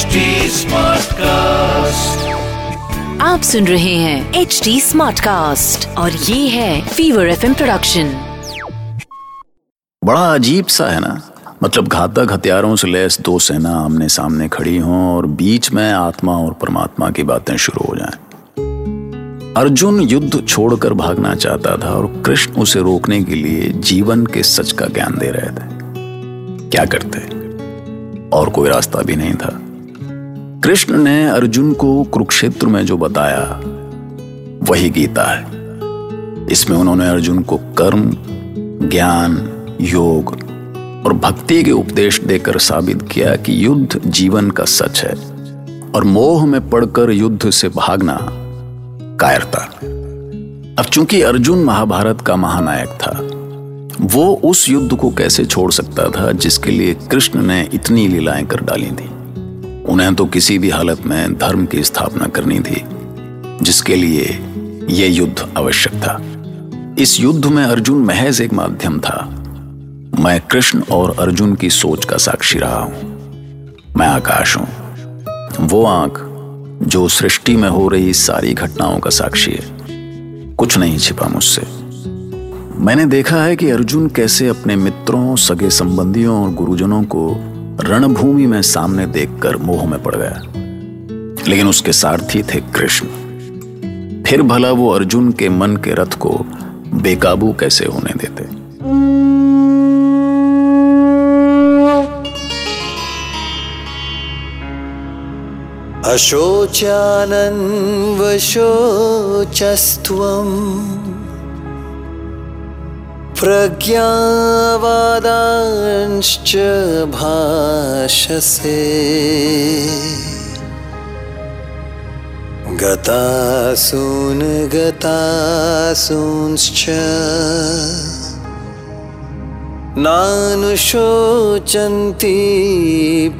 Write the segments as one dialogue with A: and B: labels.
A: HD Smartcast.
B: आप सुन रहे हैं एच डी स्मार्ट कास्ट और ये है फीवर एफ़ प्रोडक्शन
C: बड़ा अजीब सा है ना? मतलब घातक हथियारों से लैस दो सेना आमने सामने खड़ी हों और बीच में आत्मा और परमात्मा की बातें शुरू हो जाएँ। अर्जुन युद्ध छोड़कर भागना चाहता था और कृष्ण उसे रोकने के लिए जीवन के सच का ज्ञान दे रहे थे। क्या करते? और कोई रास्ता भी नहीं था। कृष्ण ने अर्जुन को कुरुक्षेत्र में जो बताया, वही गीता है। इसमें उन्होंने अर्जुन को कर्म, ज्ञान, योग और भक्ति के उपदेश देकर साबित किया कि युद्ध जीवन का सच है और मोह में पड़कर युद्ध से भागना कायरता। अब चूँकि अर्जुन महाभारत का महानायक था, वो उस युद्ध को कैसे छोड़ सकता था जिसके लिए कृष्ण ने इतनी लीलाएँ कर डाली थी? उन्हें तो किसी भी हालत में धर्म की स्थापना करनी थी, जिसके लिए यह युद्ध आवश्यक था। इस युद्ध में अर्जुन महज एक माध्यम था। मैं कृष्ण और अर्जुन की सोच का साक्षी रहा हूँ। मैं आकाश हूँ। वो आँख, जो सृष्टि में हो रही सारी घटनाओं का साक्षी है। कुछ नहीं छिपा मुझसे। मैंने देखा है कि अर्जुन कैसे अपने मित्रों, सगे संबंधियों और गुरुजनों को रणभूमि में सामने देखकर मोह में पड़ गया। लेकिन उसके सारथी थे कृष्ण। फिर भला वो अर्जुन के मन के रथ को बेकाबू कैसे होने देते?
D: अशोचानन्वशोचस्त्वम्। प्रज्ञावादांश्च भाषसे गतासून् गतासूंश्च नानुशोचन्ति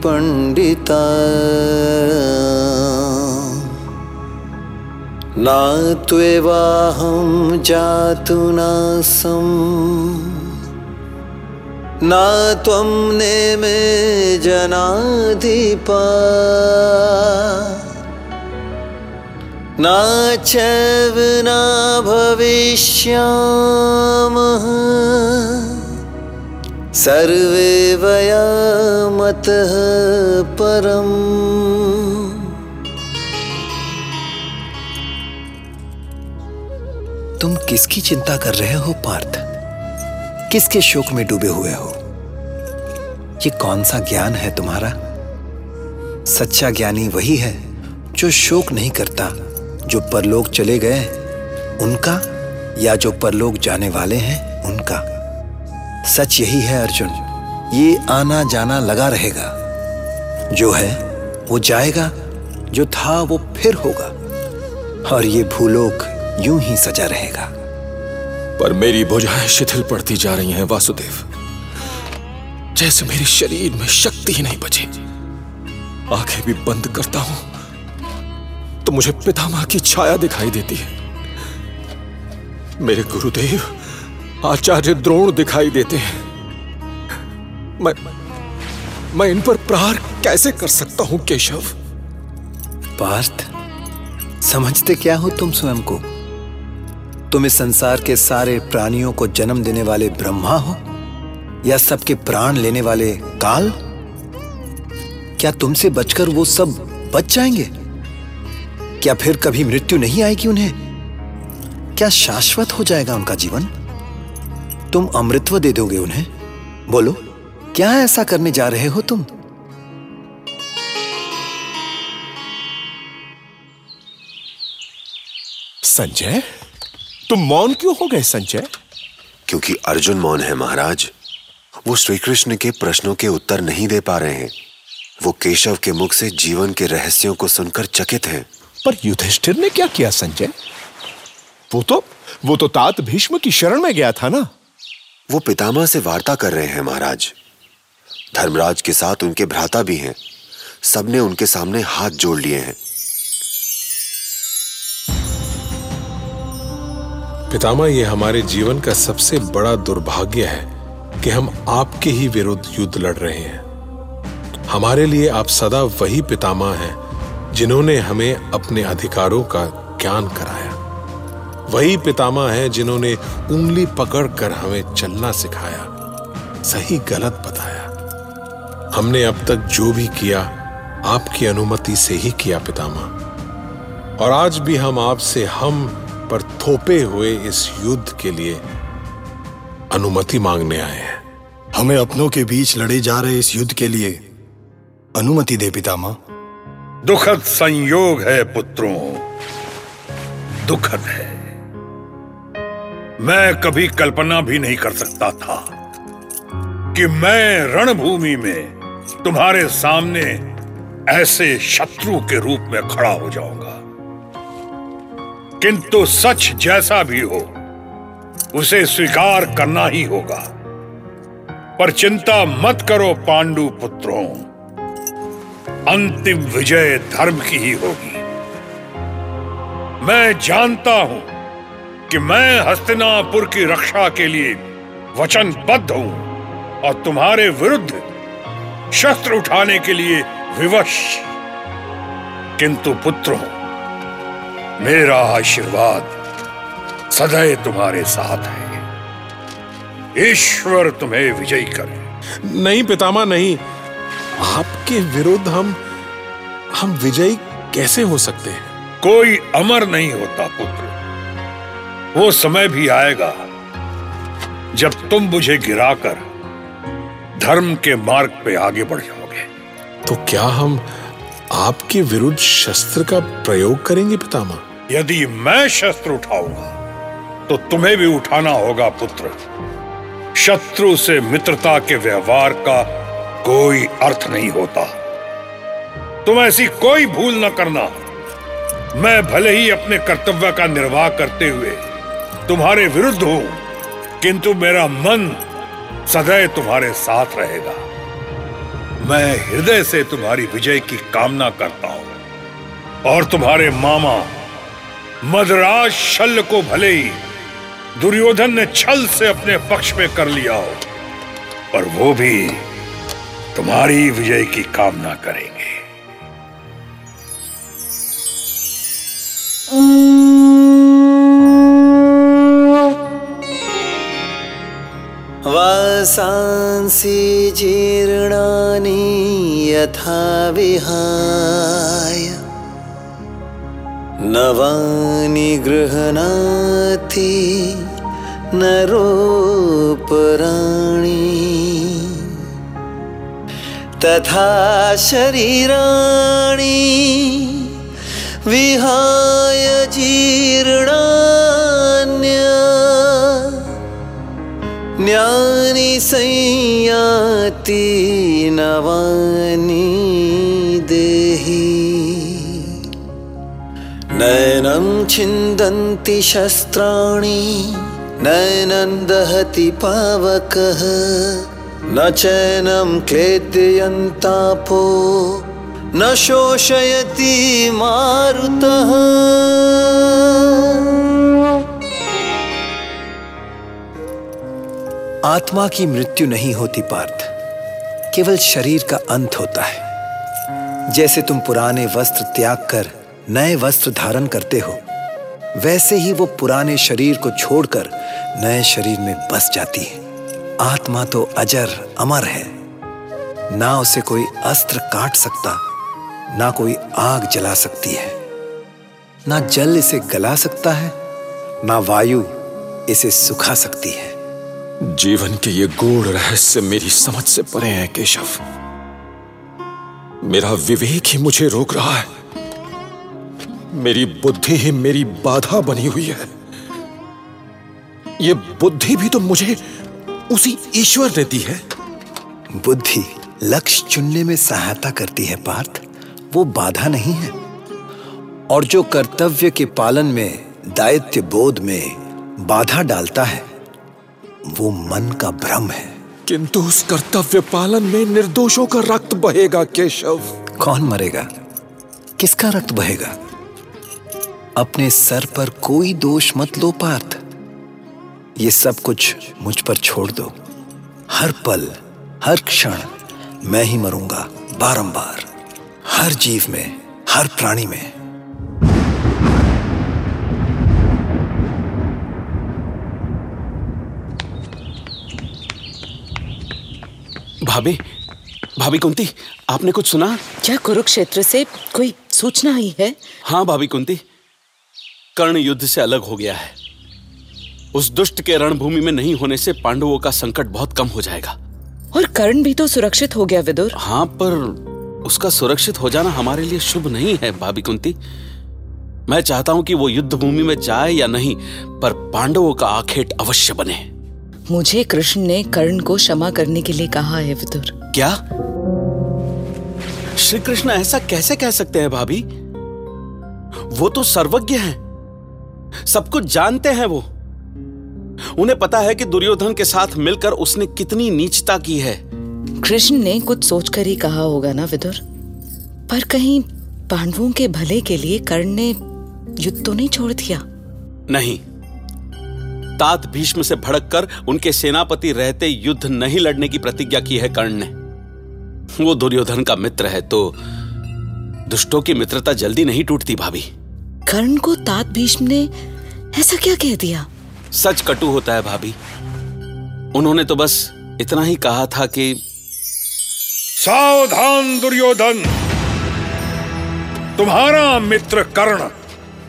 D: पण्डिता न त्वेवाहं जातु नासं। न त्वं नेमे जनाधिपा। न चैव न भविष्यामः। सर्वे वयामतः परम् किसकी चिंता कर रहे हो पार्थ? किसके शोक में डूबे हुए हो? ये कौन सा ज्ञान है तुम्हारा? सच्चा ज्ञानी वही है जो शोक नहीं करता, जो परलोक चले गए उनका, या जो परलोक जाने वाले हैं, उनका। सच यही है अर्जुन, ये आना जाना लगा रहेगा। जो है, वो जाएगा, जो था, वो फिर होगा, और ये भूलोक यूँ ही सजा रहेगा।
E: पर मेरी भुजाएँ शिथिल पड़ती जा रही हैं, वासुदेव। जैसे मेरे शरीर में शक्ति ही नहीं बची। आँखें भी बंद करता हूँ तो मुझे पितामह की छाया दिखाई देती है। मेरे गुरुदेव, आचार्य द्रोण दिखाई देते हैं। मैं मैं इन पर प्रहार कैसे कर सकता हूँ, केशव?
D: पार्थ, समझते क्या हो तुम स्वयं को? तुम इस संसार के सारे प्राणियों को जन्म देने वाले ब्रह्मा हो? या सबके प्राण लेने वाले काल क्या तुमसे बचकर वो सब बच जाएँगे? क्या फिर कभी मृत्यु नहीं आएगी उन्हें? क्या शाश्वत हो जाएगा उनका जीवन? तुम अमृतव दे दोगे उन्हें? बोलो, क्या ऐसा करने जा रहे हो तुम?
E: संजय? तुम मौन क्यों हो गए संजय?
F: क्योंकि अर्जुन मौन है महाराज। वो श्री कृष्ण के प्रश्नों के उत्तर नहीं दे पा रहे हैं। वो केशव के मुख से जीवन के रहस्यों को सुनकर चकित हैं।
E: पर युधिष्ठिर ने क्या किया संजय? वो तो वो तो तात भीष्म की शरण में गया था ना?
F: वो पितामह से वार्ता कर रहे हैं महाराज। धर्मराज के साथ उनके भ्राता भी हैं। सबने उनके सामने हाथ जोड़ लिए हैं।
E: पितामह, ये हमारे जीवन का सबसे बड़ा दुर्भाग्य है कि हम आपके ही विरुद्ध युद्ध लड़ रहे हैं।
A: हमारे लिए आप सदा वही पितामह हैं, जिन्होंने हमें अपने अधिकारों का ज्ञान कराया। वही पितामह हैं, जिन्होंने उंगली पकड़कर हमें चलना सिखाया, सही गलत बताया। हमने अब तक जो भी किया, आपकी अनुमति से ही किया पितामह। और आज भी हम आपसे हम थोपे हुए इस युद्ध के लिए अनुमति मांगने आए हैं।
G: हमें अपनों के बीच लड़े जा रहे इस युद्ध के लिए अनुमति दे पितामह।
H: दुखद संयोग है पुत्रों। दुखद है। मैं कभी कल्पना भी नहीं कर सकता था कि मैं रणभूमि में तुम्हारे सामने ऐसे शत्रु के रूप में खड़ा हो जाऊँगा। किंतु सच जैसा भी हो, उसे स्वीकार करना ही होगा। पर चिंता मत करो पांडु पुत्रों। अंतिम विजय धर्म की ही होगी। मैं जानता हूँ कि मैं हस्तिनापुर की रक्षा के लिए वचनबद्ध हूँ और तुम्हारे विरुद्ध शस्त्र उठाने के लिए विवश। किंतु पुत्रों मेरा आशीर्वाद सदैव तुम्हारे साथ है। ईश्वर तुम्हें विजयी करे।
A: नहीं पितामह नहीं। आपके विरुद्ध हम हम विजयी कैसे हो सकते हैं?
H: कोई अमर नहीं होता पुत्र। वो समय भी आएगा जब तुम मुझे गिराकर धर्म के मार्ग पे आगे बढ़ जाओगे।
A: तो क्या हम आपके विरुद्ध शस्त्र का प्रयोग करेंगे पितामह?
H: यदि मैं शस्त्र उठाऊँगा तो तुम्हें भी उठाना होगा, पुत्र। शत्रु से मित्रता के व्यवहार का कोई अर्थ नहीं होता। तुम ऐसी कोई भूल न करना। मैं भले ही अपने कर्तव्य का निर्वाह करते हुए तुम्हारे विरुद्ध हूँ, किंतु मेरा मन सदैव तुम्हारे साथ रहेगा। मैं हृदय से तुम्हारी विजय की कामना करता हूँ और तुम्हारे मामा मदराज शल को भले ही दुर्योधन ने छल से अपने पक्ष में कर लिया हो, पर वो भी तुम्हारी विजय की कामना करेंगे।
D: वासांसि जीर्णानि यथा विहाय। नवानि गृह्णाति नरोपराणि। तथा शरीराणि विहाय जीर्णान्य। ज्ञानि संयाति नवानि नैनं छिन्दन्ति शस्त्राणि नैनं दहति पावकः। न चैनं क्लेद्यन्तापो न शोषयति मारुतः। आत्मा की मृत्यु नहीं होती पार्थ, केवल शरीर का अंत होता है। जैसे तुम पुराने वस्त्र त्याग कर नए वस्त्र धारण करते हो, वैसे ही वो पुराने शरीर को छोड़कर नए शरीर में बस जाती है। आत्मा तो अजर अमर है। ना उसे कोई अस्त्र काट सकता, ना कोई आग जला सकती है। ना जल इसे गला सकता है, ना वायु इसे सुखा सकती है।
E: जीवन के ये गूढ़ रहस्य मेरी समझ से परे हैं, केशव। मेरा विवेक ही मुझे रोक रहा है। मेरी बुद्धि ही मेरी बाधा बनी हुई है। ये बुद्धि भी तो मुझे उसी ईश्वर ने दी है।
D: बुद्धि लक्ष्य चुनने में सहायता करती है पार्थ। वो बाधा नहीं है। और जो कर्तव्य के पालन में दायित्व बोध में बाधा डालता है वो मन का भ्रम है।
E: किंतु उस कर्तव्य पालन में निर्दोषों का रक्त बहेगा केशव।
D: कौन मरेगा? किसका रक्त बहेगा? अपने सर पर कोई दोष मत लो पार्थ। ये सब कुछ मुझ पर छोड़ दो। हर पल हर क्षण मैं ही मरूँगा बारंबार। हर जीव में हर प्राणी में।
I: भाभी भाभी कुंती आपने कुछ सुना?
J: क्या कुरुक्षेत्र से कोई सूचना आई है?
I: हाँ भाभी कुंती। कर्ण युद्ध से अलग हो गया है। उस दुष्ट के रणभूमि में नहीं होने से पांडवों का संकट बहुत कम हो जाएगा।
J: और कर्ण भी तो सुरक्षित हो गया विदुर।
I: हाँ पर उसका सुरक्षित हो जाना हमारे लिए शुभ नहीं है भाभी कुंती। मैं चाहता हूँ कि वो युद्ध भूमि में जाए या नहीं पर पांडवों का आखेट अवश्य बने।
J: मुझे कृष्ण ने कर्ण को क्षमा करने के लिए कहा है विदुर।
I: क्या? श्री कृष्ण ऐसा कैसे कह सकते हैं भाभी? वो तो सर्वज्ञ हैं। सब कुछ जानते हैं वो। उन्हें पता है कि दुर्योधन के साथ मिलकर उसने कितनी नीचता की है।
J: कृष्ण ने कुछ सोचकर ही कहा होगा ना विदुर? पर कहीं पांडवों के भले के लिए कर्ण ने युद्ध तो नहीं छोड़ दिया?
I: नहीं। तात भीष्म से भड़ककर उनके सेनापति रहते युद्ध नहीं लड़ने की प्रतिज्ञा की है कर्ण ने। वो दुर्योधन का मित्र है तो दुष्टों की मित्रता जल्दी नहीं टूटती भाभी।
J: कर्ण को तात भीष्म ने ऐसा क्या कह दिया?
I: सच कटु होता है भाभी। उन्होंने तो बस इतना ही कहा था कि
H: सावधान दुर्योधन। तुम्हारा मित्र कर्ण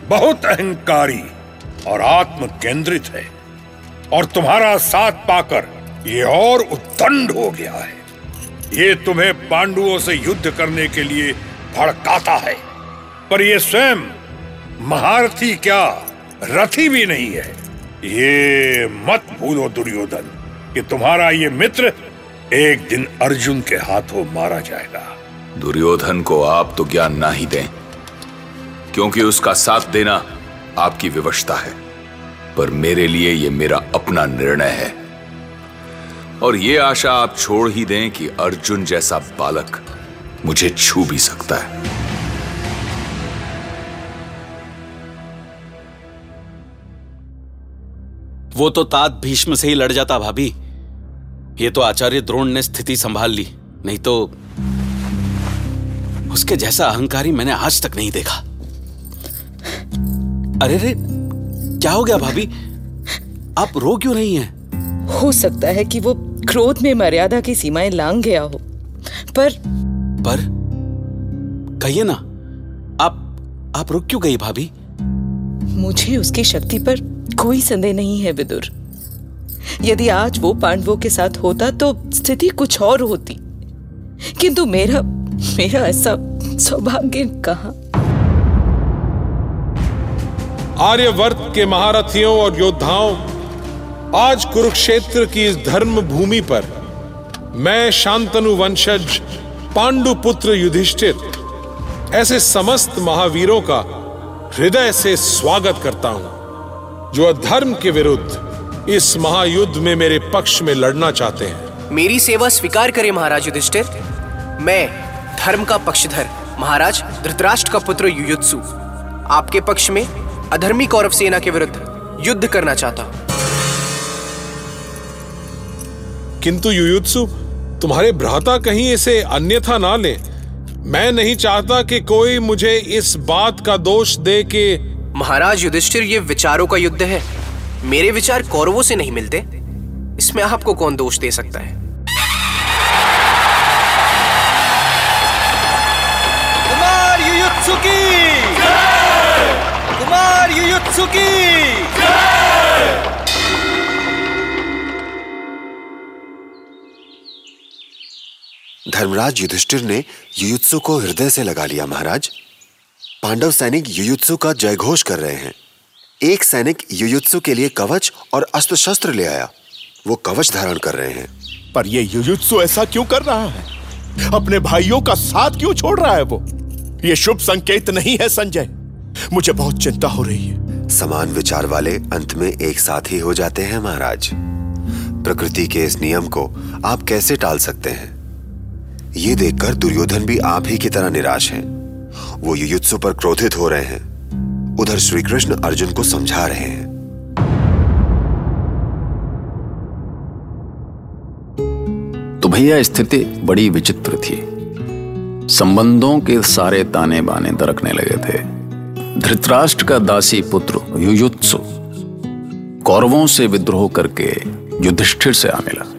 H: बहुत अहंकारी और आत्म केंद्रित है और तुम्हारा साथ पाकर ये और उद्दंड हो गया है। ये तुम्हें पांडुओं से युद्ध करने के लिए भड़काता है। पर ये स्वयं महारथी क्या? रथी भी नहीं है। ये मत भूलो दुर्योधन कि तुम्हारा ये मित्र एक दिन अर्जुन के हाथों मारा जाएगा।
K: दुर्योधन को आप तो ज्ञान ना ही दें, क्योंकि उसका साथ देना आपकी विवशता है। पर मेरे लिए यह मेरा अपना निर्णय है। और यह आशा आप छोड़ ही दें कि अर्जुन जैसा बालक मुझे छू भी सकता है।
I: वो तो तात भीष्म से ही लड़ जाता भाभी। ये तो आचार्य द्रोण ने स्थिति संभाल ली नहीं तो उसके जैसा अहंकारी मैंने आज तक नहीं देखा। अरे रे क्या हो गया भाभी? आप रो क्यों नहीं हैं?
J: हो सकता है कि वो क्रोध में मर्यादा की सीमाएँ लांग गया हो। पर
I: पर कहिए ना आप आप रुक क्यों गई भाभी?
J: मुझे उसकी शक्ति पर कोई संदेह नहीं है, विदुर। यदि आज वो पांडवों के साथ होता तो स्थिति कुछ और होती। किंतु मेरा मेरा ऐसा सौभाग्य कहा?
A: आर्यवर्त के महारथियों और योद्धाओं, आज कुरुक्षेत्र की इस धर्म भूमि पर मैं शांतनु वंशज, पांडुपुत्र युधिष्ठिर, ऐसे समस्त महावीरों का हृदय से स्वागत करता हूँ जो अधर्म के विरुद्ध इस महायुद्ध में मेरे पक्ष में लड़ना चाहते हैं।
L: मेरी सेवा स्वीकार करें महाराज युधिष्ठिर। मैं धर्म का पक्षधर महाराज धृतराष्ट्र का पुत्र युयुत्सु। आपके पक्ष में अधर्मी कौरव सेना के विरुद्ध युद्ध करना चाहता हूँ।
A: किंतु युयुत्सु तुम्हारे भ्राता कहीं इसे अन्यथा ना ले। मैं नहीं चाहता कि कोई मुझे इस बात का दोष दे कि
L: महाराज युधिष्ठिर ये विचारों का युद्ध है। मेरे विचार कौरवों से नहीं मिलते। इसमें आपको कौन दोष दे सकता है?
M: कुमार युयुत्सुकी! कुमार युयुत्सुकी!
F: धर्मराज युधिष्ठिर ने युयुत्सु को हृदय से लगा लिया महाराज। पांडव सैनिक युयुत्सु का जयघोष कर रहे हैं। एक सैनिक युयुत्सु के लिए कवच और अस्त्र शस्त्र ले आया। वो कवच धारण कर रहे हैं।
N: पर ये युयुत्सु ऐसा क्यों कर रहा है? अपने भाइयों का साथ क्यों छोड़ रहा है वो? ये शुभ संकेत नहीं है संजय। मुझे बहुत चिंता हो रही है।
F: समान विचार वाले अंत में एक साथ ही हो जाते हैं महाराज। प्रकृति के इस नियम को आप कैसे टाल सकते हैं? ये देखकर दुर्योधन भी आप ही की तरह निराश हैं। वो युयुत्सु पर क्रोधित हो रहे हैं। उधर श्री कृष्ण अर्जुन को समझा रहे हैं।
C: तो भैया, स्थिति बड़ी विचित्र थी। संबंधों के सारे ताने बाने दरकने लगे थे। धृतराष्ट्र का दासी पुत्र युयुत्सु कौरवों से विद्रोह करके युधिष्ठिर से आ मिला।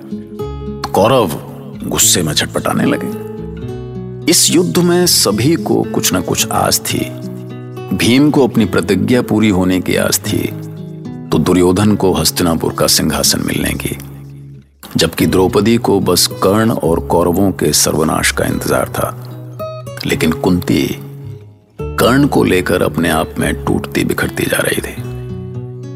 C: कौरव गुस्से में छटपटाने लगे। इस युद्ध में सभी को कुछ न कुछ आस थी। भीम को अपनी प्रतिज्ञा पूरी होने की आस थी तो दुर्योधन को हस्तिनापुर का सिंहासन मिलने की। जबकि द्रौपदी को बस कर्ण और कौरवों के सर्वनाश का इंतज़ार था। लेकिन कुंती कर्ण को लेकर अपने आप में टूटती बिखरती जा रही थी।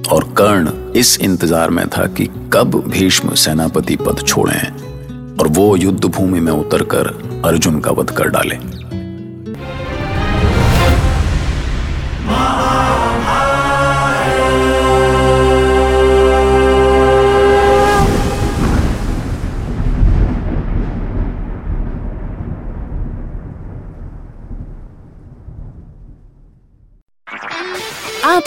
C: और कर्ण इस इंतज़ार में था कि कब भीष्म सेनापति पद छोड़ें। और वो युद्ध भूमि में उतरकर अर्जुन का वध कर डाले।